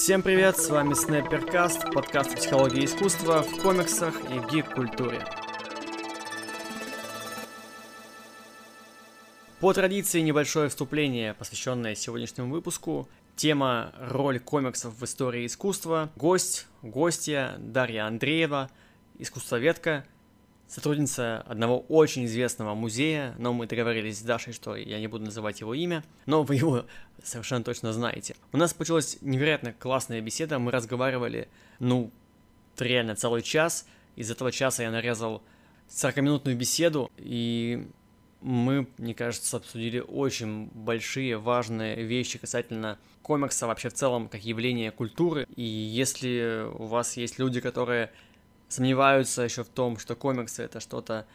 Всем привет, с вами Снайперкаст, подкаст о психологии искусства в комиксах и гик-культуре. По традиции небольшое вступление, посвященное сегодняшнему выпуску. Тема «Роль комиксов в истории искусства». Гость, гостья Дарья Андреева, искусствоведка, сотрудница одного очень известного музея, но мы договорились с Дашей, что я не буду называть его имя, но вы его совершенно точно знаете. У нас получилась невероятно классная беседа, мы разговаривали, ну, реально целый час, из этого часа я нарезал 40-минутную беседу, и мы, мне кажется, обсудили очень большие, важные вещи касательно комикса вообще в целом, как явления культуры. И если у вас есть люди, которые сомневаются еще в том, что комиксы это что-то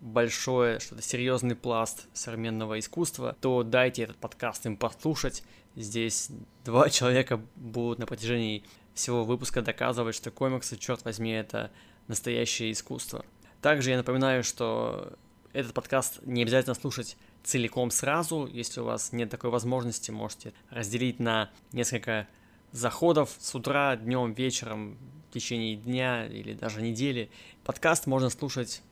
большое, что-то серьезный пласт современного искусства, то дайте этот подкаст им послушать. Здесь два человека будут на протяжении всего выпуска доказывать, что комиксы, черт возьми, это настоящее искусство. Также я напоминаю, что этот подкаст не обязательно слушать целиком сразу. Если у вас нет такой возможности, можете разделить на несколько заходов с утра, днем, вечером, в течение дня или даже недели. Подкаст можно слушать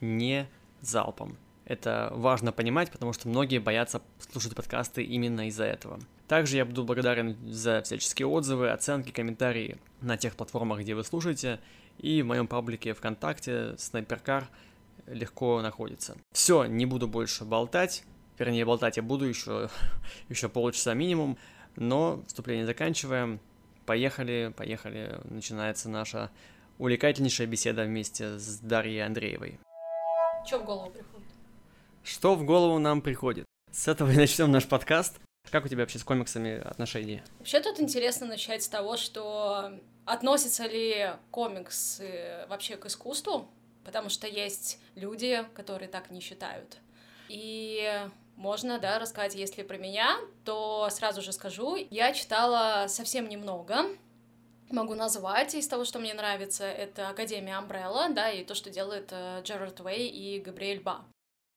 не залпом. Это важно понимать, потому что многие боятся слушать подкасты именно из-за этого. Также я буду благодарен за всяческие отзывы, оценки, комментарии на тех платформах, где вы слушаете, и в моем паблике ВКонтакте Снайперкар легко находится. Все, не буду больше болтать, вернее болтать я буду еще, еще полчаса минимум, но вступление заканчиваем. Поехали, поехали. Начинается наша увлекательнейшая беседа вместе с Дарьей Андреевой. Что в голову приходит? Что в голову нам приходит? С этого и начнем наш подкаст. Как у тебя вообще с комиксами отношения? Вообще тут интересно начать с того, что относятся ли комиксы вообще к искусству, потому что есть люди, которые так не считают. И можно, да, рассказать, если про меня, то сразу же скажу, я читала совсем немного, могу назвать из того, что мне нравится, это Академия Umbrella, да, и то, что делает э, Джерард Уэй и Габриэль Ба.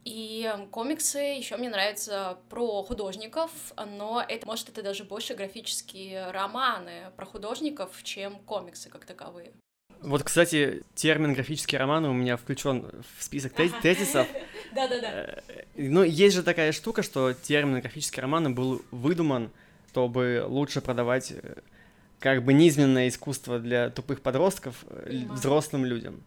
И комиксы еще мне нравятся про художников, но это, может, это даже больше графические романы про художников, чем комиксы как таковые. Вот, кстати, термин графические романы у меня включен в список тезисов. Да-да-да. Э, ну, есть же такая штука, что термин графические романы был выдуман, чтобы лучше продавать э, как бы низменное искусство для тупых подростков э, Понимаю. взрослым людям.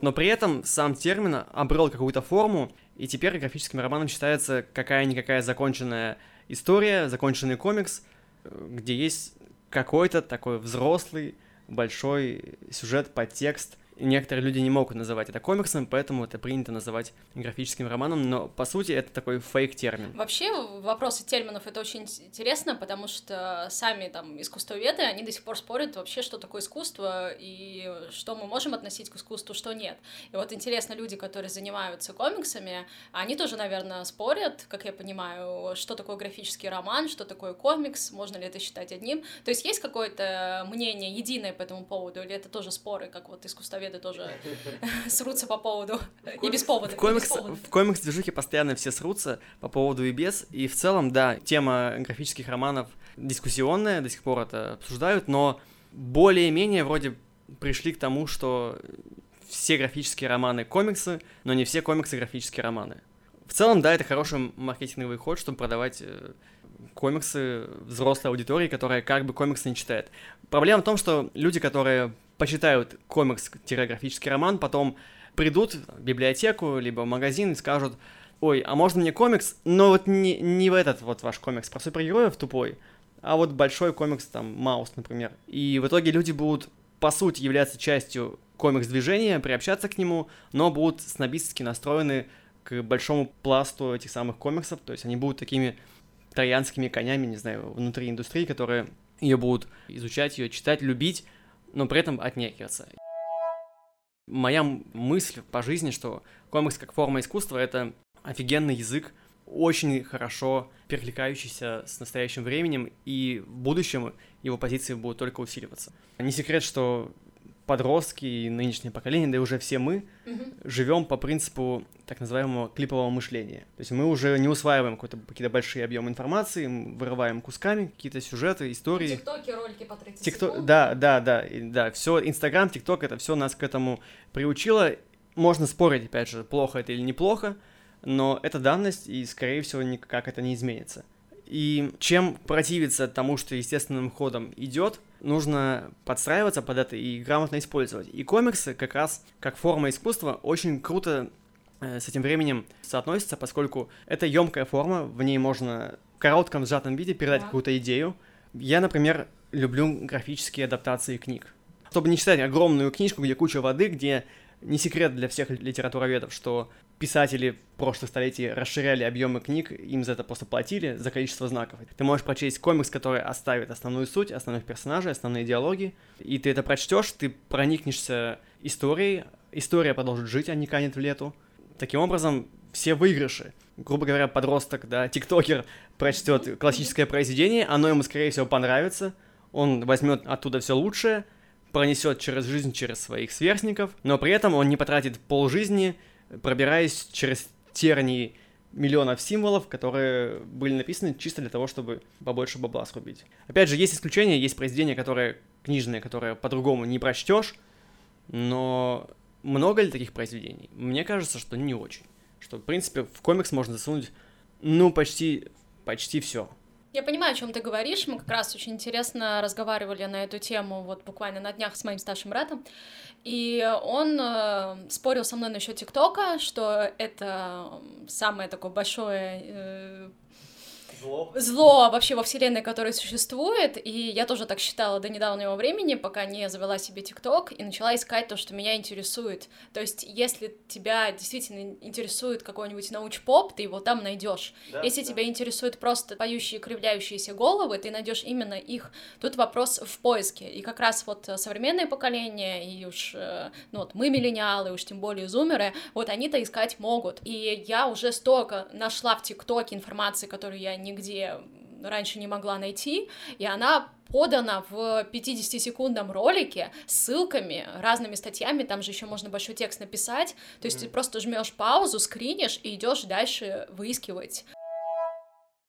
Но при этом сам термин обрел какую-то форму, и теперь графическим романом считается какая-никакая законченная история, законченный комикс, где есть какой-то такой взрослый большой сюжет, подтекст, некоторые люди не могут называть это комиксом, поэтому это принято называть графическим романом, но по сути это такой фейк-термин. Вообще вопросы терминов это очень интересно, потому что сами там искусствоведы, они до сих пор спорят вообще, что такое искусство и что мы можем относить к искусству, что нет. И вот интересно, люди, которые занимаются комиксами, они тоже, наверное, спорят, как я понимаю, что такое графический роман, что такое комикс, можно ли это считать одним. То есть есть какое-то мнение единое по этому поводу, или это тоже споры, как вот искусствоведы победы тоже срутся по поводу и без повода. В комикс, в комикс движухе постоянно все срутся по поводу и без, и в целом, да, тема графических романов дискуссионная, до сих пор это обсуждают, но более-менее вроде пришли к тому, что все графические романы комиксы, но не все комиксы графические романы. В целом, да, это хороший маркетинговый ход, чтобы продавать э, комиксы взрослой аудитории, которая как бы комиксы не читает. Проблема в том, что люди, которые почитают комикс-графический роман, потом придут в библиотеку, либо в магазин и скажут, ой, а можно мне комикс, но вот не, не в этот вот ваш комикс про супергероев тупой, а вот большой комикс, там, Маус, например. И в итоге люди будут, по сути, являться частью комикс-движения, приобщаться к нему, но будут снобистски настроены к большому пласту этих самых комиксов, то есть они будут такими троянскими конями, не знаю, внутри индустрии, которые ее будут изучать, ее читать, любить, но при этом отнекиваться. Моя мысль по жизни, что комикс как форма искусства — это офигенный язык, очень хорошо перекликающийся с настоящим временем, и в будущем его позиции будут только усиливаться. Не секрет, что подростки и нынешнее поколение, да и уже все мы, Мгм. живем по принципу так называемого клипового мышления. То есть мы уже не усваиваем какой-то, какие-то большие объемы информации, мы вырываем кусками какие-то сюжеты, истории. Тиктоки, ролики по 30 Тикто- секунд. Да, да, да, и- да, все, Инстаграм, ТикТок, это все нас к этому приучило. Можно спорить, опять же, плохо это или неплохо, но это данность, и, скорее всего, никак это не изменится. И чем противиться тому, что естественным ходом идет, нужно подстраиваться под это и грамотно использовать. И комиксы как раз как форма искусства очень круто э, с этим временем соотносятся, поскольку это емкая форма, в ней можно в коротком сжатом виде передать Да. какую-то идею. Я, например, люблю графические адаптации книг. Чтобы не читать огромную книжку, где куча воды, где не секрет для всех литературоведов, что писатели прошлых столетий расширяли объемы книг, им за это просто платили, за количество знаков. Ты можешь прочесть комикс, который оставит основную суть, основных персонажей, основные диалоги, и ты это прочтешь, ты проникнешься историей, история продолжит жить, а не канет в лету. Таким образом, все выигрыши. Грубо говоря, подросток, да, тиктокер прочтет классическое произведение, оно ему, скорее всего, понравится, он возьмет оттуда все лучшее, пронесет через жизнь, через своих сверстников, но при этом он не потратит полжизни, пробираясь через тернии миллионов символов, которые были написаны чисто для того, чтобы побольше бабла срубить. Опять же, есть исключения, есть произведения, которые книжные, которые по-другому не прочтешь, но много ли таких произведений? Мне кажется, что не очень. Что, в принципе, в комикс можно засунуть, ну, почти, почти все. Я понимаю, о чем ты говоришь. Мы как раз очень интересно разговаривали на эту тему вот буквально на днях с моим старшим братом. И он э, спорил со мной насчет ТикТока, что это самое такое большое э, Зло. зло вообще во вселенной, которое существует, и я тоже так считала до недавнего времени, пока не завела себе ТикТок и начала искать то, что меня интересует. То есть, если тебя действительно интересует какой-нибудь науч-поп, ты его там найдешь. если тебя интересуют просто поющие, кривляющиеся головы, ты найдешь именно их. Тут вопрос в поиске. И как раз вот современное поколение, и уж, э, ну вот мы миллениалы, уж тем более зумеры, вот они-то искать могут. И я уже столько нашла в ТикТоке информации, которую я нигде раньше не могла найти, и она подана в 50-секундном ролике с ссылками, разными статьями, там же еще можно большой текст написать, то есть ты просто жмешь паузу, скринишь и идешь дальше выискивать.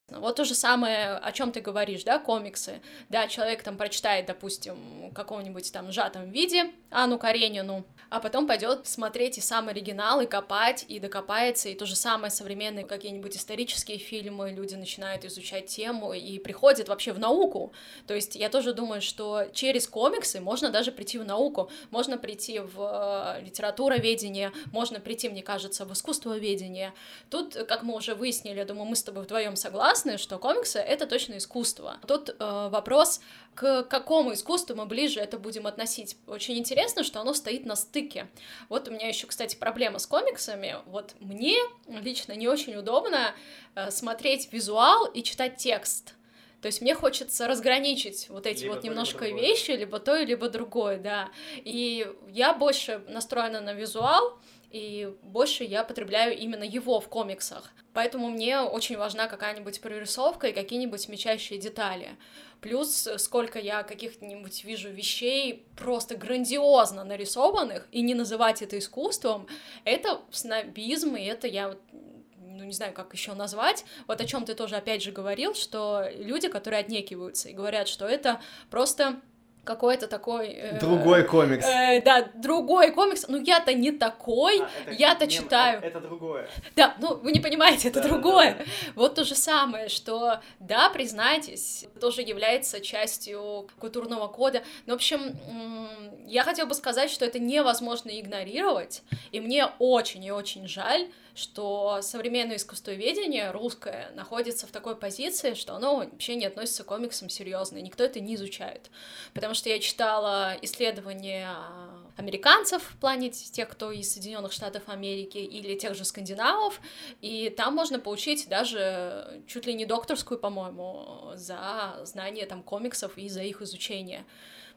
Вот то же самое, о чем ты говоришь, да, комиксы. Да, человек там прочитает, допустим, в каком-нибудь там сжатом виде Анну Каренину, а потом пойдет смотреть и сам оригинал, и копать, и докопается, и то же самое современные какие-нибудь исторические фильмы, люди начинают изучать тему и приходят вообще в науку. То есть я тоже думаю, что через комиксы можно даже прийти в науку, можно прийти в э, литературоведение, можно прийти, мне кажется, в искусствоведение. Тут, как мы уже выяснили, я думаю, мы с тобой вдвоем согласны, что комиксы — это точно искусство. Тут э, вопрос, к какому искусству мы ближе это будем относить. Очень интересно, что оно стоит на стыке. Вот у меня еще, кстати, проблема с комиксами. Вот мне лично не очень удобно э, смотреть визуал и читать текст. То есть мне хочется разграничить вот эти Либо вот то, либо немножко другое. вещи, либо то, либо другое, да. И я больше настроена на визуал, и больше я потребляю именно его в комиксах. Поэтому мне очень важна какая-нибудь прорисовка и какие-нибудь мечащие детали. Плюс, сколько я каких-нибудь вижу вещей просто грандиозно нарисованных, и не называть это искусством, это снобизм, и это я ну, не знаю, как еще назвать, вот о чем ты тоже опять же говорил, что люди, которые отнекиваются и говорят, что это просто какой-то такой... э, Другой комикс. э, да, другой комикс. Ну, я-то не такой. А, я-то читаю. Это другое. Да, ну, вы не понимаете, это Да, да, другое. да, Вот то же самое, что, да, признайтесь, тоже является частью культурного кода. Ну, в общем, я хотела бы сказать, что это невозможно игнорировать, и мне очень и очень жаль, что современное искусствоведение русское находится в такой позиции, что оно вообще не относится к комиксам серьезно, и никто это не изучает. Потому что я читала исследования американцев в плане тех, кто из Соединенных Штатов Америки или тех же скандинавов, и там можно получить даже чуть ли не докторскую, по-моему, за знание там комиксов и за их изучение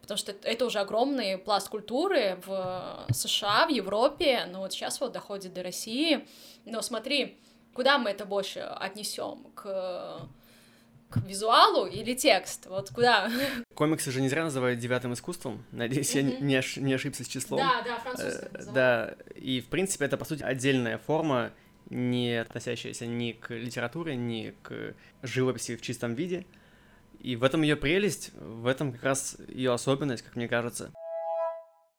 потому что это уже огромный пласт культуры в США, в Европе, но вот сейчас вот доходит до России. Но смотри, куда мы это больше отнесем? К к визуалу или текст? Вот куда? Комиксы же не зря называют девятым искусством. Надеюсь, я не, ош... не ошибся с числом. Да, да, французское э, Да, и в принципе это, по сути, отдельная форма, не относящаяся ни к литературе, ни к живописи в чистом виде. И в этом ее прелесть, в этом как раз ее особенность, как мне кажется.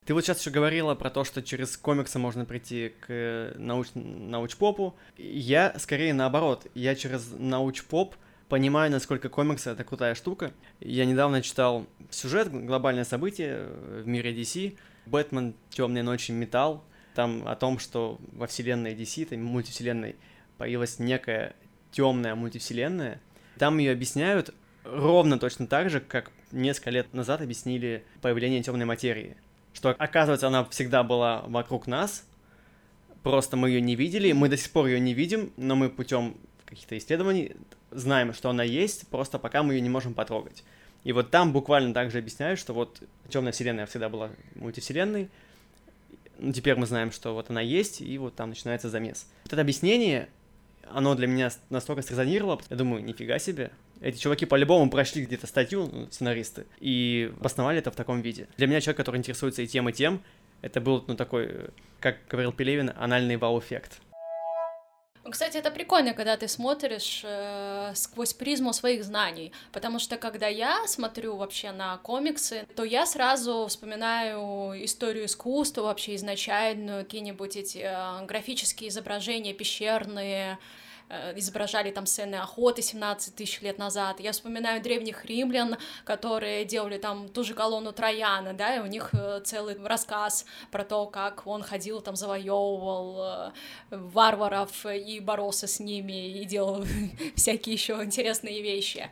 Ты вот сейчас еще говорила про то, что через комиксы можно прийти к науч... научпопу. Я скорее наоборот. Я через научпоп понимаю, насколько комиксы — это крутая штука. Я недавно читал сюжет, глобальное событие в мире DC. Бэтмен, Темные ночи, Металл. Там о том, что во вселенной DC, там мультивселенной, появилась некая темная мультивселенная. Там ее объясняют ровно точно так же, как несколько лет назад объяснили появление темной материи. Что, оказывается, она всегда была вокруг нас, просто мы ее не видели, мы до сих пор ее не видим, но мы путем каких-то исследований знаем, что она есть, просто пока мы ее не можем потрогать. И вот там буквально также объясняют, что вот темная вселенная всегда была мультивселенной, ну, теперь мы знаем, что вот она есть, и вот там начинается замес. Вот это объяснение, оно для меня настолько срезонировало, я думаю, нифига себе, эти чуваки по-любому прошли где-то статью, ну, сценаристы, и обосновали это в таком виде. Для меня человек, который интересуется и тем, и тем, это был, ну, такой, как говорил Пелевин, анальный вау-эффект. Кстати, это прикольно, когда ты смотришь э, сквозь призму своих знаний, потому что когда я смотрю вообще на комиксы, то я сразу вспоминаю историю искусства вообще изначальную, какие-нибудь эти э, графические изображения пещерные, изображали там сцены охоты 17 тысяч лет назад. Я вспоминаю древних римлян, которые делали там ту же колонну Трояна, да, и у них э, целый рассказ про то, как он ходил там, завоевывал э, варваров и боролся с ними, и делал всякие еще интересные вещи.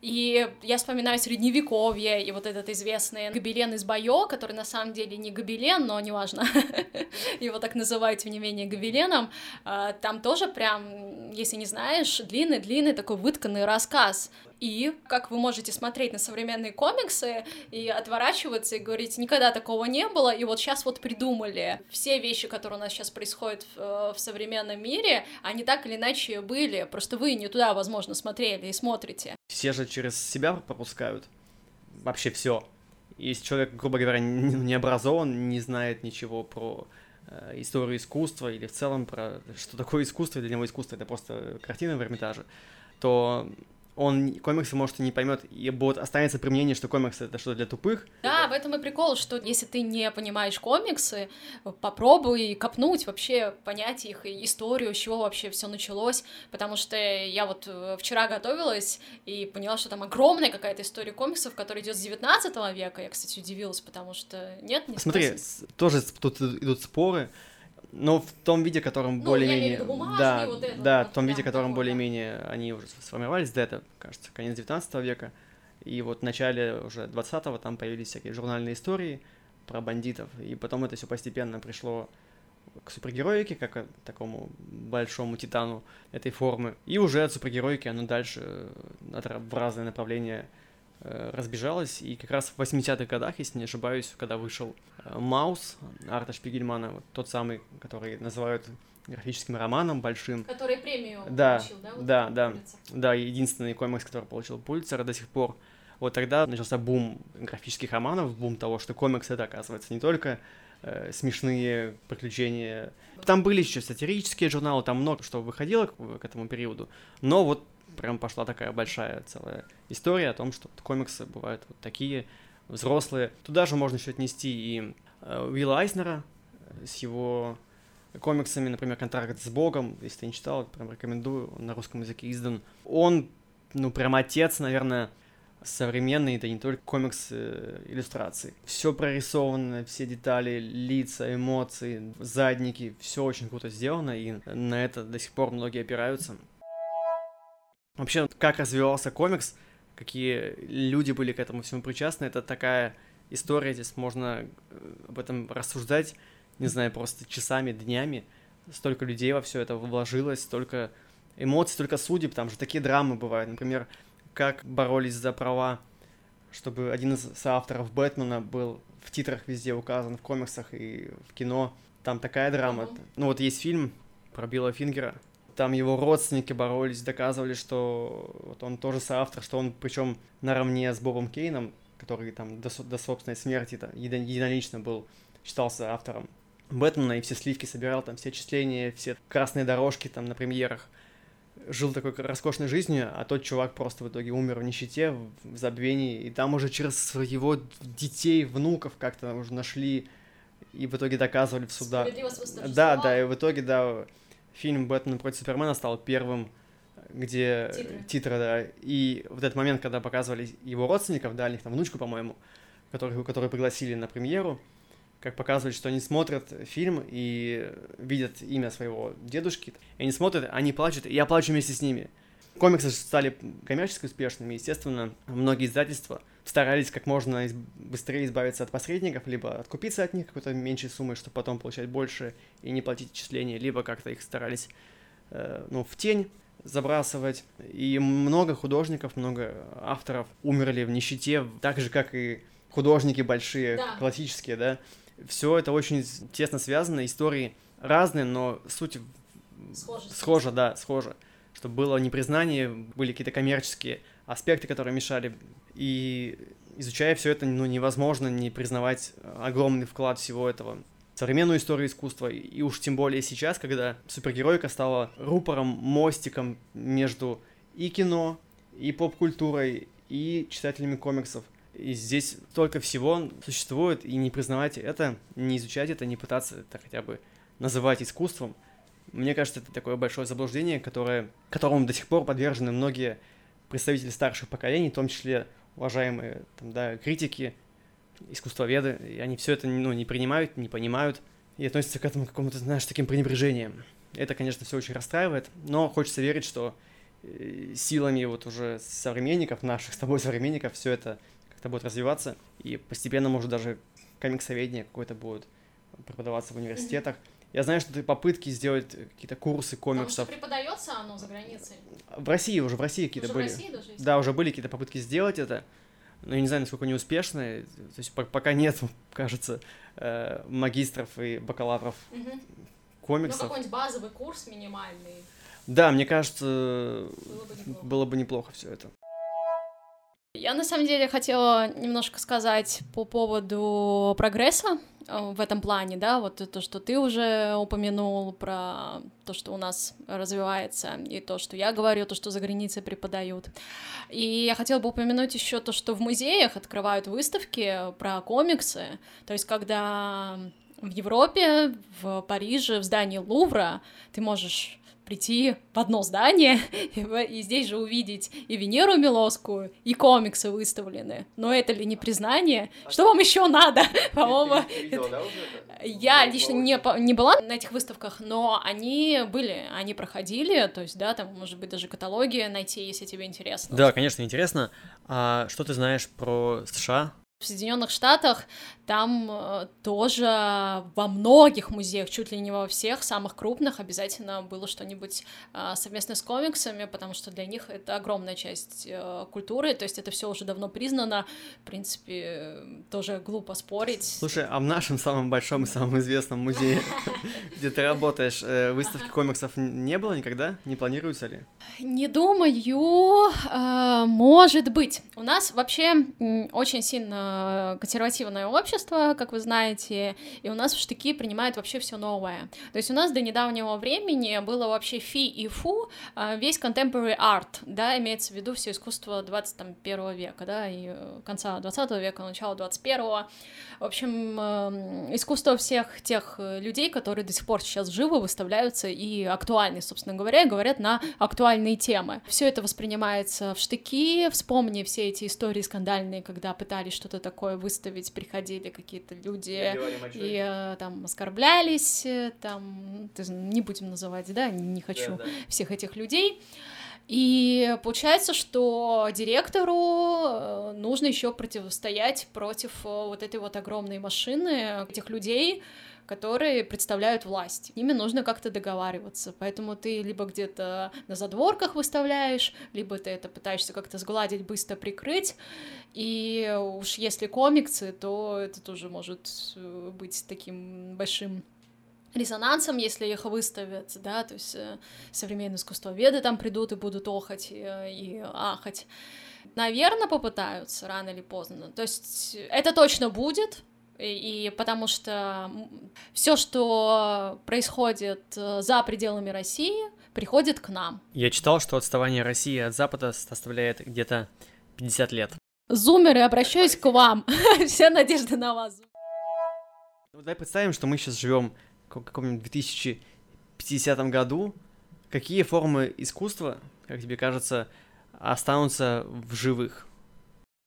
И я вспоминаю средневековье и вот этот известный гобелен из Байо, который на самом деле не гобелен, но неважно, его так называют, тем не менее, гобеленом. А, там тоже прям, если не знаешь, длинный-длинный такой вытканный рассказ. И как вы можете смотреть на современные комиксы и отворачиваться и говорить, никогда такого не было, и вот сейчас вот придумали. Все вещи, которые у нас сейчас происходят в, э, в современном мире, они так или иначе были, просто вы не туда, возможно, смотрели и смотрите. Все же через себя пропускают вообще все. Если человек, грубо говоря, не образован, не знает ничего про э, историю искусства или в целом про что такое искусство, для него искусство это просто картина в Эрмитаже, то он комиксы, может, и не поймет, и будет останется при мнении, что комиксы это что-то для тупых. Да, в этом и прикол, что если ты не понимаешь комиксы, попробуй копнуть вообще, понять их историю, с чего вообще все началось, потому что я вот э, вчера готовилась и поняла, что там огромная какая-то история комиксов, которая идет с 19 века. Я, кстати, удивилась, потому что нет, не Смотри, тоже тут идут споры, но в том виде, котором ну, более-менее... Да, вот это, да, вот, в том виде, котором более-менее они уже сформировались, да, это, кажется, конец 19 века. И вот в начале уже 20-го там появились всякие журнальные истории про бандитов. И потом это все постепенно пришло к супергероике, как к такому большому титану этой формы. И уже от супергероики оно дальше э, в разные направления Э, разбежалась, и как раз в 80-х годах, если не ошибаюсь, когда вышел э, Маус Арта Шпигельмана, вот тот самый, который называют графическим романом большим. Который премию да, получил, да? Вот да, да, да, единственный комикс, который получил Пульцера до сих пор. Вот тогда начался бум графических романов, бум того, что комикс это, оказывается, не только э, смешные приключения. Там были еще сатирические журналы, там много что выходило к, к этому периоду, но вот прям пошла такая большая целая история о том, что комиксы бывают вот такие взрослые. Туда же можно еще отнести и э, Уилла Айснера с его комиксами, например, «Контракт с Богом», если ты не читал, прям рекомендую, он на русском языке издан. Он, ну, прям отец, наверное, современный, это не только комикс э, иллюстрации. Все прорисовано, все детали, лица, эмоции, задники, все очень круто сделано, и на это до сих пор многие опираются. Вообще, как развивался комикс, какие люди были к этому всему причастны, это такая история, здесь можно э, об этом рассуждать, не знаю, просто часами, днями. Столько людей во все это вложилось, столько эмоций, столько судеб, там же такие драмы бывают. Например, как боролись за права, чтобы один из соавторов Бэтмена был в титрах везде указан, в комиксах и в кино. Там такая драма. Ну вот есть фильм про Билла Фингера, там его родственники боролись, доказывали, что вот он тоже соавтор, что он причем наравне с Бобом Кейном, который там до, до собственной смерти -то единолично был, считался автором Бэтмена, и все сливки собирал, там все отчисления, все красные дорожки там на премьерах. Жил такой роскошной жизнью, а тот чувак просто в итоге умер в нищете, в забвении, и там уже через его детей, внуков как-то уже нашли и в итоге доказывали в судах. Да, да, и в итоге, да, фильм «Бэтмен против Супермена» стал первым, где титры. титры, да, и вот этот момент, когда показывали его родственников, дальних, там, внучку, по-моему, которых, которые пригласили на премьеру, как показывали, что они смотрят фильм и видят имя своего дедушки, и они смотрят, они плачут, и я плачу вместе с ними. Комиксы стали коммерчески успешными, естественно, многие издательства старались как можно быстрее избавиться от посредников, либо откупиться от них какой-то меньшей суммой, чтобы потом получать больше и не платить отчисления, либо как-то их старались э, ну, в тень забрасывать. И много художников, много авторов умерли в нищете, так же, как и художники большие, да. классические, да. Все это очень тесно связано, истории разные, но суть схожа, схожа да, схожа. Чтобы было непризнание, были какие-то коммерческие аспекты, которые мешали. И изучая все это, ну, невозможно не признавать огромный вклад всего этого современную историю искусства, и уж тем более сейчас, когда супергеройка стала рупором, мостиком между и кино, и поп-культурой, и читателями комиксов. И здесь только всего существует, и не признавать это, не изучать это, не пытаться это хотя бы называть искусством, мне кажется, это такое большое заблуждение, которое, которому до сих пор подвержены многие представители старших поколений, в том числе уважаемые там, да, критики, искусствоведы, и они все это ну, не принимают, не понимают и относятся к этому какому-то, знаешь, таким пренебрежением. Это, конечно, все очень расстраивает, но хочется верить, что э, силами вот уже современников, наших с тобой современников, все это как-то будет развиваться, и постепенно, может, даже комиксоведение какое-то будет преподаваться в университетах. Я знаю, что ты попытки сделать какие-то курсы комиксов. Потому преподается оно за границей? В России уже, в России какие-то были. В России даже есть? Да, уже были какие-то попытки сделать это но я не знаю, насколько они успешны. То есть пока нет, кажется, э, магистров и бакалавров угу. комиксов. Ну, какой-нибудь базовый курс минимальный. Да, мне кажется, было бы неплохо, было бы неплохо все это. Я на самом деле хотела немножко сказать по поводу прогресса э, в этом плане, да, вот то, что ты уже упомянул про то, что у нас развивается, и то, что я говорю, то, что за границей преподают. И я хотела бы упомянуть еще то, что в музеях открывают выставки про комиксы, то есть когда в Европе, в Париже, в здании Лувра ты можешь прийти в одно здание и, и здесь же увидеть и Венеру Милосскую, и комиксы выставлены. Но это ли не признание? А что вам еще надо? По-моему, я лично не, не была на этих выставках, но они были, они проходили, то есть, да, там, может быть, даже каталоги найти, если тебе интересно. Да, конечно, интересно. А что ты знаешь про США? В Соединенных Штатах там э, тоже во многих музеях, чуть ли не во всех, самых крупных, обязательно было что-нибудь э, совместно с комиксами, потому что для них это огромная часть э, культуры, то есть это все уже давно признано, в принципе, тоже глупо спорить. Слушай, а в нашем самом большом и самом известном музее, где ты работаешь, выставки комиксов не было никогда? Не планируется ли? Не думаю, может быть. У нас вообще очень сильно консервативное общество, как вы знаете, и у нас в штыки принимают вообще все новое. То есть у нас до недавнего времени было вообще фи и фу, э, весь contemporary art, да, имеется в виду все искусство 21 века, да, и э, конца 20 века, начала 21 -го. В общем, искусство всех тех людей, которые до сих пор сейчас живы, выставляются и актуальны, собственно говоря, и говорят на актуальные темы. Все это воспринимается в штыки, вспомни все эти истории скандальные, когда пытались что-то такое выставить, приходили какие-то люди и э, там оскорблялись, э, там, не будем называть, да, не хочу да, да. всех этих людей. И получается, что директору э, нужно еще противостоять против вот этой вот огромной машины этих людей, которые представляют власть. Ими нужно как-то договариваться, поэтому ты либо где-то на задворках выставляешь, либо ты это пытаешься как-то сгладить, быстро прикрыть, и уж если комиксы, то это тоже может э, быть таким большим резонансом, если их выставят, да, то есть э, современные искусствоведы там придут и будут охать и, э, и ахать. Наверное, попытаются рано или поздно. То есть это точно будет, и, потому что все, что происходит э, за пределами России, приходит к нам. Я читал, что отставание России от Запада составляет где-то 50 лет. Зумеры, обращаюсь к вам. Вся надежда на вас. Ну, давай представим, что мы сейчас живем в каком-нибудь 2050 году. Какие формы искусства, как тебе кажется, останутся в живых?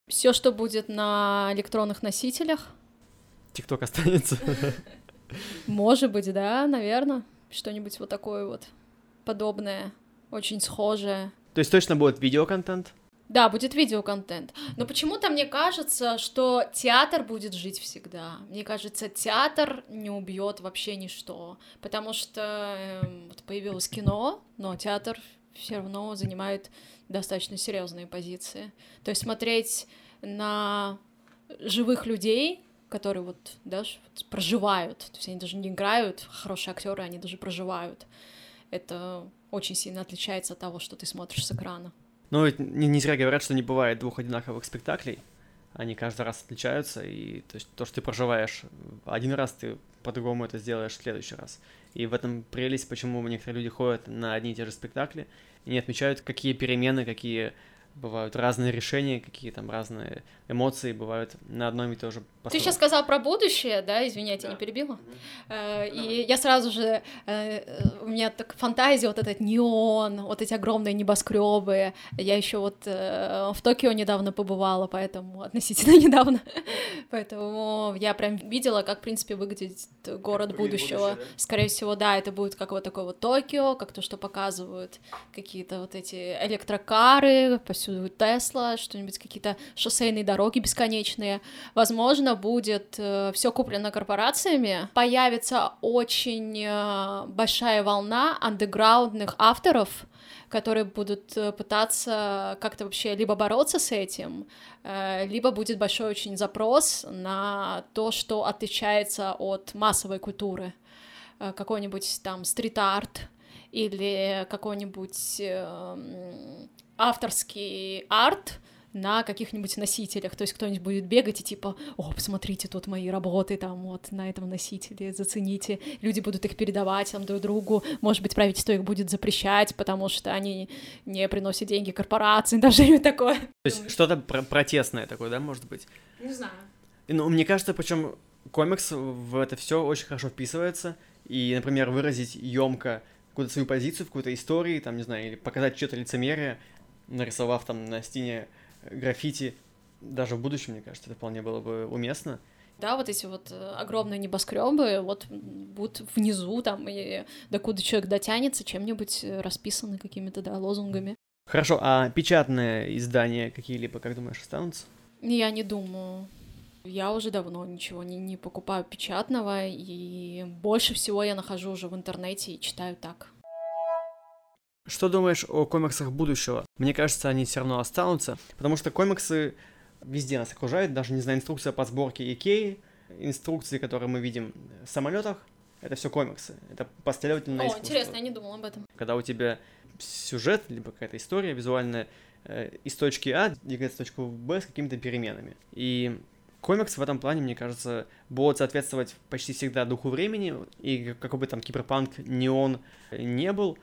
Все, что будет на электронных носителях. ТикТок останется. Может быть, да, наверное. Что-нибудь вот такое вот подобное, очень схожее. То есть точно будет видеоконтент? Да, будет видеоконтент. Но почему-то мне кажется, что театр будет жить всегда. Мне кажется, театр не убьет вообще ничто. Потому что э, вот появилось кино, но театр все равно занимает достаточно серьезные позиции. То есть смотреть на живых людей, которые вот, да, проживают, то есть они даже не играют, хорошие актеры, они даже проживают. Это очень сильно отличается от того, что ты смотришь с экрана. Ну, не, не зря говорят, что не бывает двух одинаковых спектаклей. Они каждый раз отличаются, и то есть то, что ты проживаешь один раз, ты по-другому это сделаешь в следующий раз. И в этом прелесть, почему некоторые люди ходят на одни и те же спектакли и не отмечают, какие перемены, какие бывают разные решения, какие там разные эмоции бывают на одном и том же. Ты сейчас сказал про будущее, да, извиняйте, да. не перебила. Mm-hmm. И я сразу же, э, у меня так фантазия, вот этот неон, вот эти огромные небоскребы. Я еще вот э, в Токио недавно побывала, поэтому относительно недавно. поэтому я прям видела, как, в принципе, выглядит город как будущего. Будущее, да? Скорее всего, да, это будет как вот такое вот Токио, как то, что показывают какие-то вот эти электрокары, повсюду Тесла, что-нибудь, какие-то шоссейные дороги бесконечные. Возможно, будет э, все куплено корпорациями, появится очень э, большая волна андеграундных авторов, которые будут э, пытаться как-то вообще либо бороться с этим, э, либо будет большой очень запрос на то, что отличается от массовой культуры. Э, какой-нибудь там стрит-арт или какой-нибудь эм, авторский арт, на каких-нибудь носителях, то есть кто-нибудь будет бегать и типа, о, посмотрите, тут мои работы там вот на этом носителе, зацените, люди будут их передавать там друг другу, может быть, правительство их будет запрещать, потому что они не приносят деньги корпорации, даже не такое. То есть что-то про протестное такое, да, может быть? Не знаю. Ну, мне кажется, причем комикс в это все очень хорошо вписывается, и, например, выразить емко какую-то свою позицию в какой-то истории, там, не знаю, или показать что-то лицемерие, нарисовав там на стене граффити даже в будущем, мне кажется, это вполне было бы уместно. Да, вот эти вот э, огромные небоскребы вот будут внизу там, и докуда человек дотянется, чем-нибудь э, расписаны какими-то, да, лозунгами. Хорошо, а печатные издания какие-либо, как думаешь, останутся? Я не думаю. Я уже давно ничего не, не покупаю печатного, и больше всего я нахожу уже в интернете и читаю так. Что думаешь о комиксах будущего? Мне кажется, они все равно останутся, потому что комиксы везде нас окружают, даже, не знаю, инструкция по сборке Икеи, инструкции, которые мы видим в самолетах, это все комиксы, это последовательное О, искусство. интересно, я не думал об этом. Когда у тебя сюжет, либо какая-то история визуальная э, из точки А двигается в точку Б с какими-то переменами. И комикс в этом плане, мне кажется, будет соответствовать почти всегда духу времени, и какой бы там киберпанк неон не был,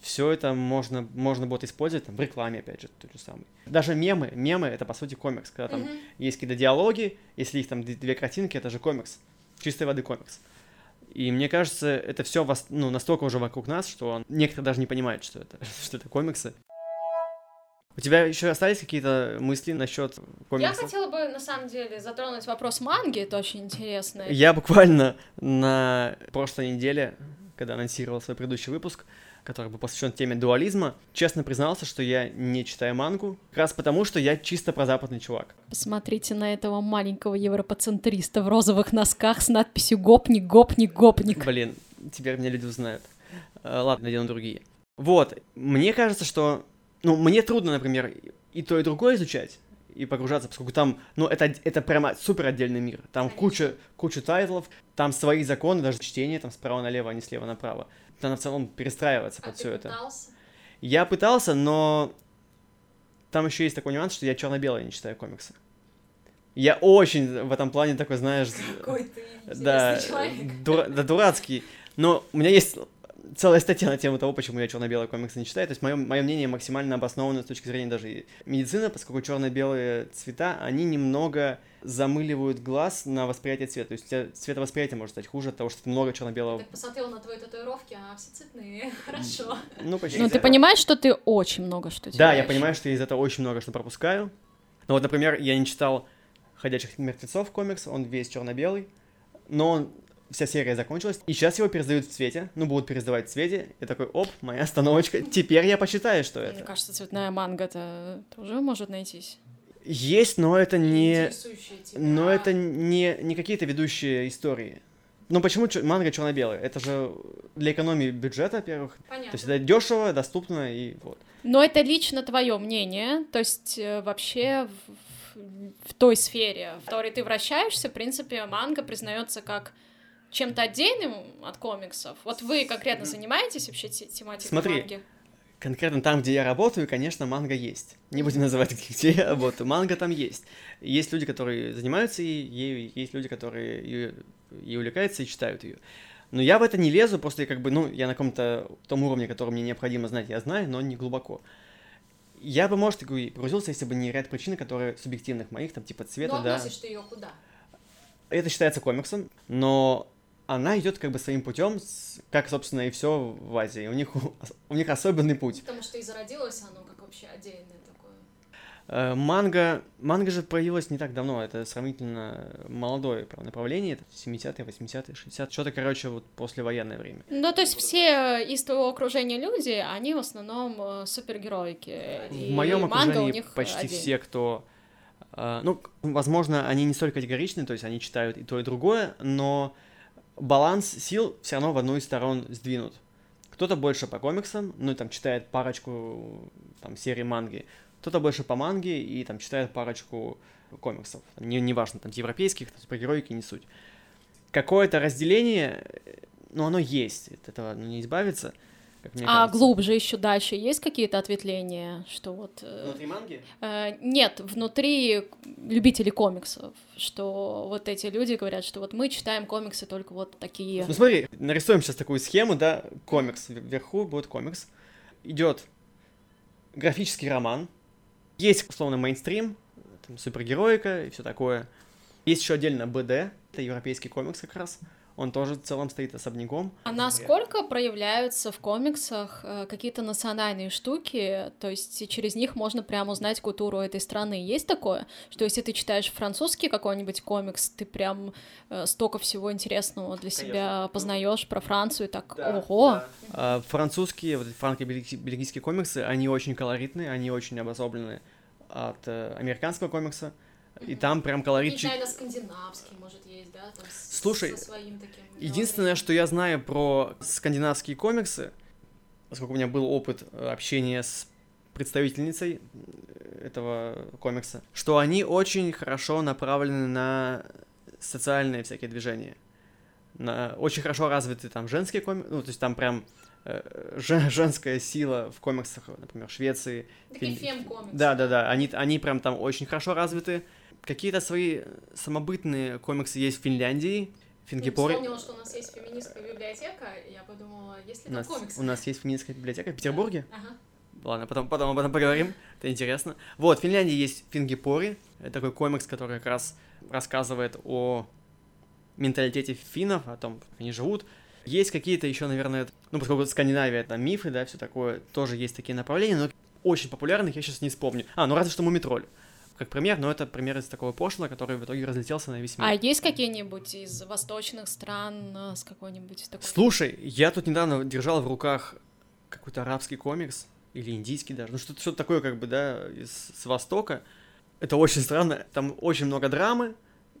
все это можно, можно будет использовать там, в рекламе, опять же, тот же самый. Даже мемы, мемы — это, по сути, комикс, когда там mm-hmm. есть какие-то диалоги, если их там две картинки, это же комикс, чистой воды комикс. И мне кажется, это все ну, настолько уже вокруг нас, что некоторые даже не понимают, что это, что это комиксы. У тебя еще остались какие-то мысли насчет комиксов? Я хотела бы, на самом деле, затронуть вопрос манги, это очень интересно. Я буквально на прошлой неделе, когда анонсировал свой предыдущий выпуск, который был посвящен теме дуализма, честно признался, что я не читаю мангу, как раз потому, что я чисто прозападный чувак. Посмотрите на этого маленького европоцентриста в розовых носках с надписью «Гопник, гопник, гопник». Блин, теперь меня люди узнают. Э, ладно, надену другие. Вот, мне кажется, что... Ну, мне трудно, например, и то, и другое изучать. и погружаться, поскольку там, ну, это, это прямо супер отдельный мир. Там куча, куча тайтлов, там свои законы, даже чтение там справа налево, а не слева направо. Надо в целом перестраиваться А под все это. пытался? Я пытался, но там еще есть такой нюанс, что я черно-белый не читаю комиксы. Я очень в этом плане такой, знаешь, Какой ты да, человек. дура- да, дурацкий. Но у меня есть целая статья на тему того, почему я черно-белые комиксы не читаю. То есть мое, мое мнение максимально обосновано с точки зрения даже медицины, поскольку черно-белые цвета, они немного замыливают глаз на восприятие цвета. То есть у тебя цветовосприятие может стать хуже от того, что ты много черно-белого... Так посмотрел на твои татуировки, а все цветные. Хорошо. Ну, почти. Ну, ты понимаешь, что ты очень много что Да, я понимаю, что я из этого очень много что пропускаю. Но вот, например, я не читал «Ходячих мертвецов» комикс, он весь черно-белый, но он вся серия закончилась, и сейчас его пересдают в цвете, ну, будут пересдавать в цвете, и такой, оп, моя остановочка, теперь я почитаю, что Мне это. кажется, цветная манга-то тоже может найтись. Есть, но это не... Но это не, не какие-то ведущие истории. Ну почему чё- манга черно-белая? Это же для экономии бюджета, во-первых. То Понятно. есть это дешево, доступно и вот. Но это лично твое мнение, то есть э, вообще в, в- в той сфере, в которой ты вращаешься, в принципе, манга признается как чем-то отдельным от комиксов. Вот вы конкретно занимаетесь вообще те- тематикой Смотри, манги? Конкретно там, где я работаю, конечно, манга есть. Не будем называть, где я работаю. Манга там есть. Есть люди, которые занимаются ею, есть люди, которые ей, ей увлекаются и читают ее. Но я в это не лезу, просто я как бы, ну, я на каком-то том уровне, который мне необходимо знать, я знаю, но не глубоко. Я бы, может, и погрузился, если бы не ряд причин, которые субъективных моих, там, типа цвета, Но да. относишь ты ее куда? Это считается комиксом, но она идет как бы своим путем, как, собственно, и все в Азии. У них, у них особенный путь. Потому что и зародилось оно как вообще отдельное такое. Э, Манга, манга же появилась не так давно, это сравнительно молодое прям направление, это 70-е, 80-е, 60-е, что-то, короче, вот послевоенное время. Ну, то есть все из твоего окружения люди, они в основном э, супергероики. В и моем манга окружении у них почти отдельно. все, кто... э, ну, возможно, они не столь категоричны, то есть они читают и то, и другое, но баланс сил все равно в одну из сторон сдвинут. Кто-то больше по комиксам, ну, и там читает парочку там, серий манги, кто-то больше по манге и там читает парочку комиксов. Не, неважно, там, европейских, там, супергероики, не суть. Какое-то разделение, э, ну, оно есть, от этого ну, не избавиться, как мне А кажется. глубже еще дальше есть какие-то ответвления, что вот... э, Внутри манги? э, нет, внутри любителей комиксов, что вот эти люди говорят, что вот мы читаем комиксы только вот такие. Ну смотри, нарисуем сейчас такую схему, да, комикс. Вверху будет комикс. Идет графический роман. Есть, условно, мейнстрим, там, супергероика и все такое. Есть еще отдельно БД, это европейский комикс как раз. Он тоже в целом стоит особняком. А насколько проявляются в комиксах э, какие-то национальные штуки, то есть через них можно прям узнать культуру этой страны? Есть такое, что если ты читаешь французский какой-нибудь комикс, ты прям э, столько всего интересного для себя познаешь про Францию, и так, ого! А, французские, вот эти франко-бельгийские комиксы, они очень колоритные, они очень обособлены от э, американского комикса. И там прям колоритчик... скандинавский, может, есть, да? Там с- Слушай, со своим таким Единственное, что я знаю про скандинавские комиксы, поскольку у меня был опыт э, общения с представительницей э, этого комикса, что они очень хорошо направлены на социальные всякие движения. На, очень хорошо развиты там женские комиксы, ну, то есть там прям э, жен- женская сила в комиксах, например, Швеции. Фин- фем-комиксы. Да, да, да, они, они прям там очень хорошо развиты. Какие-то свои самобытные комиксы есть в Финляндии, Фингипоре. вспомнила, что у нас есть феминистская библиотека, я подумала, есть ли У там нас, комиксы? у нас есть феминистская библиотека в Петербурге. Ага. Ладно, потом, потом об этом поговорим. Это интересно. Вот, в Финляндии есть Фингипори. Это такой комикс, который как раз рассказывает о менталитете финнов, о том, как они живут. Есть какие-то еще, наверное, ну, поскольку Скандинавия, это мифы, да, все такое, тоже есть такие направления, но очень популярных я сейчас не вспомню. А, ну разве что Мумитроль. Как пример, но это пример из такого пошлого, который в итоге разлетелся на весь мир. А есть какие-нибудь из восточных стран э, с какой-нибудь такой... Слушай, я тут недавно держал в руках какой-то арабский комикс, или индийский даже, ну что-то что такое, как бы, да, из, с Востока. Это очень странно, там очень много драмы,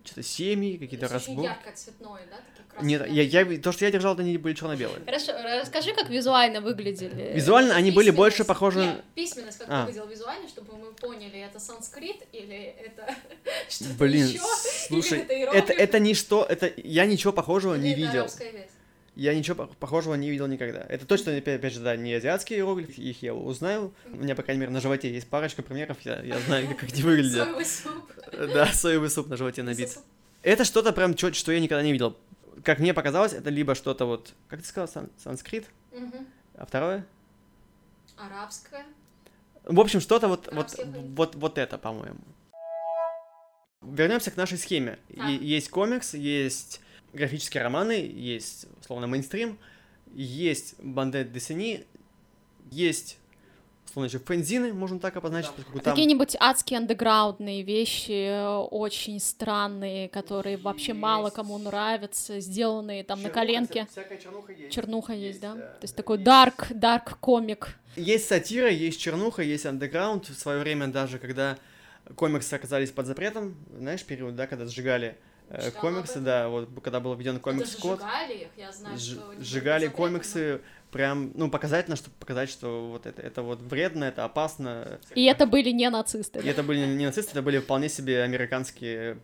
что-то семьи, какие-то Это очень разборки. ярко цветное, да? Такие красные Нет, я, я, то, что я держал, они были черно-белые. Хорошо, расскажи, как визуально выглядели. Визуально они были больше похожи... Нет, письменность как А. выглядела визуально, чтобы мы поняли, это санскрит или это что-то Блин, еще, слушай, или это это, это ничто, это я ничего похожего или не это видел. арабская весть. Я ничего пох- похожего не видел никогда. Это точно, опять, же, да, не азиатские иероглифы, их я узнаю. У меня, по крайней мере, на животе есть парочка примеров, я, я знаю, как они выглядят. Соевый суп. Да, соевый суп на животе набит. Это что-то прям, чё- что я никогда не видел. Как мне показалось, это либо что-то вот, как ты сказал, сан- санскрит, Мгм. а второе? Арабская. В общем, что-то вот, вот, вот, вот это, по-моему. Вернемся к нашей схеме. Е- есть комикс, есть графические романы, есть, условно, мейнстрим, есть банде десени, есть, условно, еще фэнзины, можно так обозначить, поскольку там... Какие-нибудь адские андеграундные вещи, э, очень странные, которые вообще мало кому нравятся, сделанные там на коленке. Всякая чернуха есть. Чернуха есть, да? да. То есть такой дарк, дарк комик. Есть сатира, есть чернуха, есть андеграунд. В свое время даже, когда комиксы оказались под запретом, знаешь, период, да, когда сжигали Читала комиксы, да, вот когда был введен комикс-код, сжигали их, я знаю, Ж- что... сжигали комиксы, прям, ну, показательно, чтобы показать, что вот это, это вот вредно, это опасно. И это были не нацисты. И это были не нацисты, это были вполне себе американские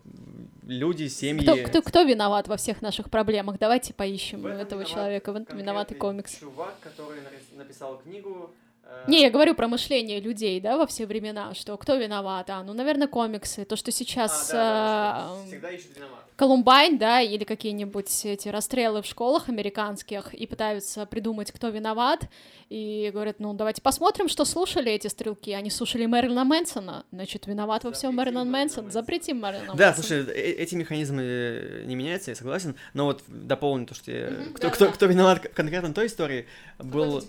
люди, семьи. Кто, кто, кто виноват во всех наших проблемах? Давайте поищем этого виноват человека. В этом виноватый конкретный комикс. Чувак, который написал книгу. Э, Не, я говорю про мышление людей, да, во все времена, что кто виноват, а, ну, наверное, комиксы, то, что а, сейчас да, да, да, а, что всегда ищут виноватых. Колумбайн, да, или какие-нибудь эти расстрелы в школах американских, и пытаются придумать, кто виноват, и говорят, ну, давайте посмотрим, что слушали эти стрелки. Они слушали Мэрилина Мэнсона, значит, виноват во всем Мэрилин Мэнсон, запретим Мэрилина Да, слушай, э- эти механизмы э, не меняются, я согласен, но вот дополню то, что я- Мгм, кто, да, кто, да. кто виноват конкретно в той истории, был...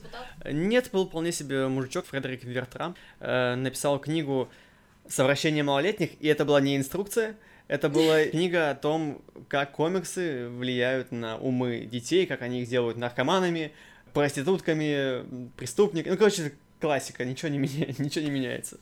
Нет, был вполне себе мужичок Фредерик Вертрам, э, написал книгу «Совращение малолетних», и это была не инструкция, это была книга о том, как комиксы влияют на умы детей, как они их делают наркоманами, проститутками, преступниками. Ну, короче, классика, ничего не, меня... ничего не меняется.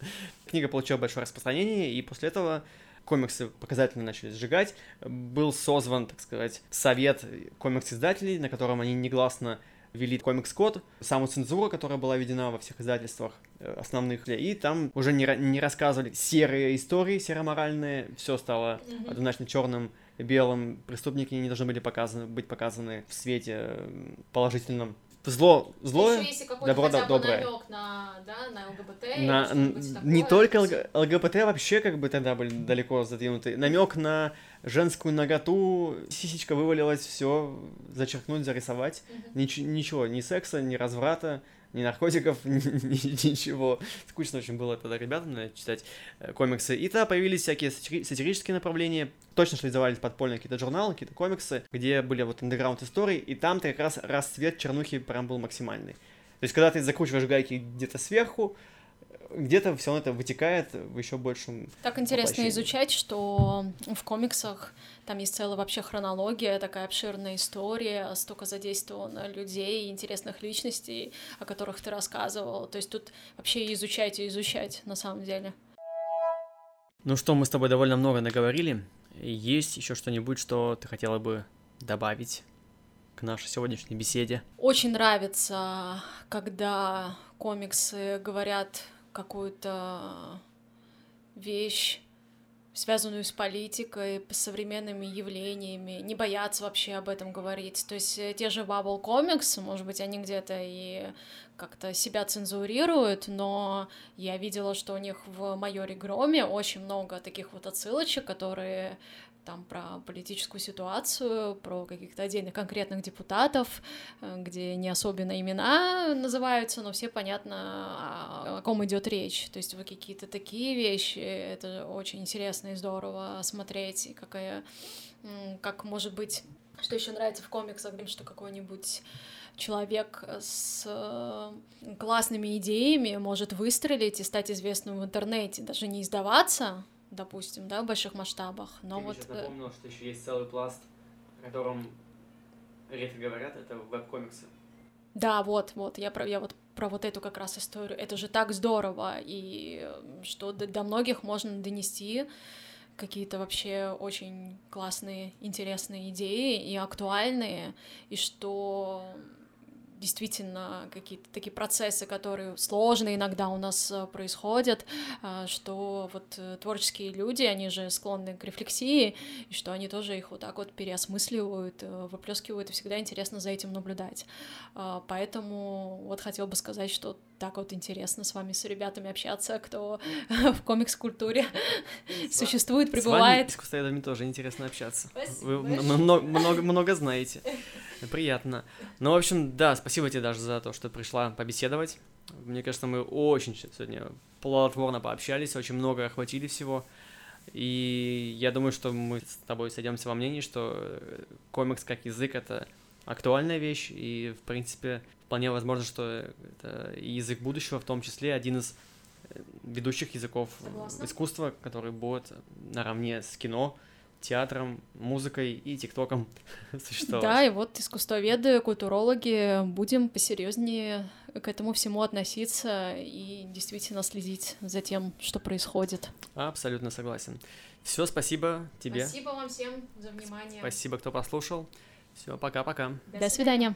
Книга получила большое распространение, и после этого комиксы показательно начали сжигать. Был созван, так сказать, совет комикс-издателей, на котором они негласно ввели комикс-код, саму цензуру, которая была введена во всех издательствах э, основных, и там уже не, не рассказывали серые истории, сероморальные, все стало Мгм. однозначно черным, белым, преступники не должны были показаны, быть показаны в свете э, положительном. Зло, злое, Ещё если добро, хотя бы доброе. намёк на, да, на ЛГБТ на, такое, не только ЛГ- ЛГБТ вообще как бы тогда были далеко задвинуты. Намек на женскую наготу, сисечка вывалилась, все зачеркнуть, зарисовать. Мгм. Нич- ничего, ни секса, ни разврата, ни наркотиков, ни- ни- ничего. Скучно очень было тогда ребятам читать э, комиксы. И тогда появились всякие сатири- сатирические направления. Точно, что издавались подпольно какие-то журналы, какие-то комиксы, где были вот андеграунд истории, и там-то как раз расцвет чернухи прям был максимальный. То есть, когда ты закручиваешь гайки где-то сверху, где-то все это вытекает в еще большем... Так интересно воплощении. изучать, что в комиксах там есть целая вообще хронология, такая обширная история, столько задействовано людей, интересных личностей, о которых ты рассказывал. То есть тут вообще изучать и изучать на самом деле. Ну что, мы с тобой довольно много наговорили. Есть еще что-нибудь, что ты хотела бы добавить к нашей сегодняшней беседе? Очень нравится, когда комиксы говорят какую-то вещь, связанную с политикой, с современными явлениями, не боятся вообще об этом говорить. То есть э, те же Bubble Comics, может быть, они где-то и как-то себя цензурируют, но я видела, что у них в «Майоре Громе» очень много таких вот отсылочек, которые там про политическую ситуацию, про каких-то отдельных конкретных депутатов, э, где не особенно имена называются, но все понятно, о, о ком идет речь. То есть вот какие-то такие вещи, это очень интересно и здорово смотреть, и какая, как может быть, что еще нравится в комиксах, что какой-нибудь человек с э, классными идеями может выстрелить и стать известным в интернете, даже не издаваться, допустим, да, в больших масштабах, но вот... э, напомнил, что еще есть целый пласт, о котором редко говорят, это веб-комиксы. Да, вот, вот, я про, я вот про вот эту как раз историю. Это же так здорово, и э, что до, до многих можно донести какие-то вообще очень классные, интересные идеи и актуальные, и что действительно какие-то такие процессы, которые сложные иногда у нас э, происходят, э, что вот э, творческие люди, они же склонны к рефлексии, и что они тоже их вот так вот переосмысливают, выплескивают, и всегда интересно за этим наблюдать. Поэтому вот хотел бы сказать, что так вот интересно с вами, с ребятами общаться, кто в комикс-культуре существует, пребывает. С вами тоже интересно общаться. Вы много, много, много знаете. Приятно. Ну, в общем, да, спасибо тебе даже за то, что пришла побеседовать. Мне кажется, мы очень сегодня плодотворно пообщались, очень много охватили всего. И я думаю, что мы с тобой сойдемся во мнении, что э, комикс как язык — это актуальная вещь, и, в принципе, вполне возможно, что это язык будущего, в том числе один из э, ведущих языков Согласна. искусства, который будет наравне с кино, театром, музыкой и тиктоком существовать. Да, и вот искусствоведы, культурологи будем посерьезнее к этому всему относиться и действительно следить за тем, что происходит. Абсолютно согласен. Все, спасибо тебе. Спасибо вам всем за внимание. Спасибо, кто послушал. Все, пока-пока. До свидания.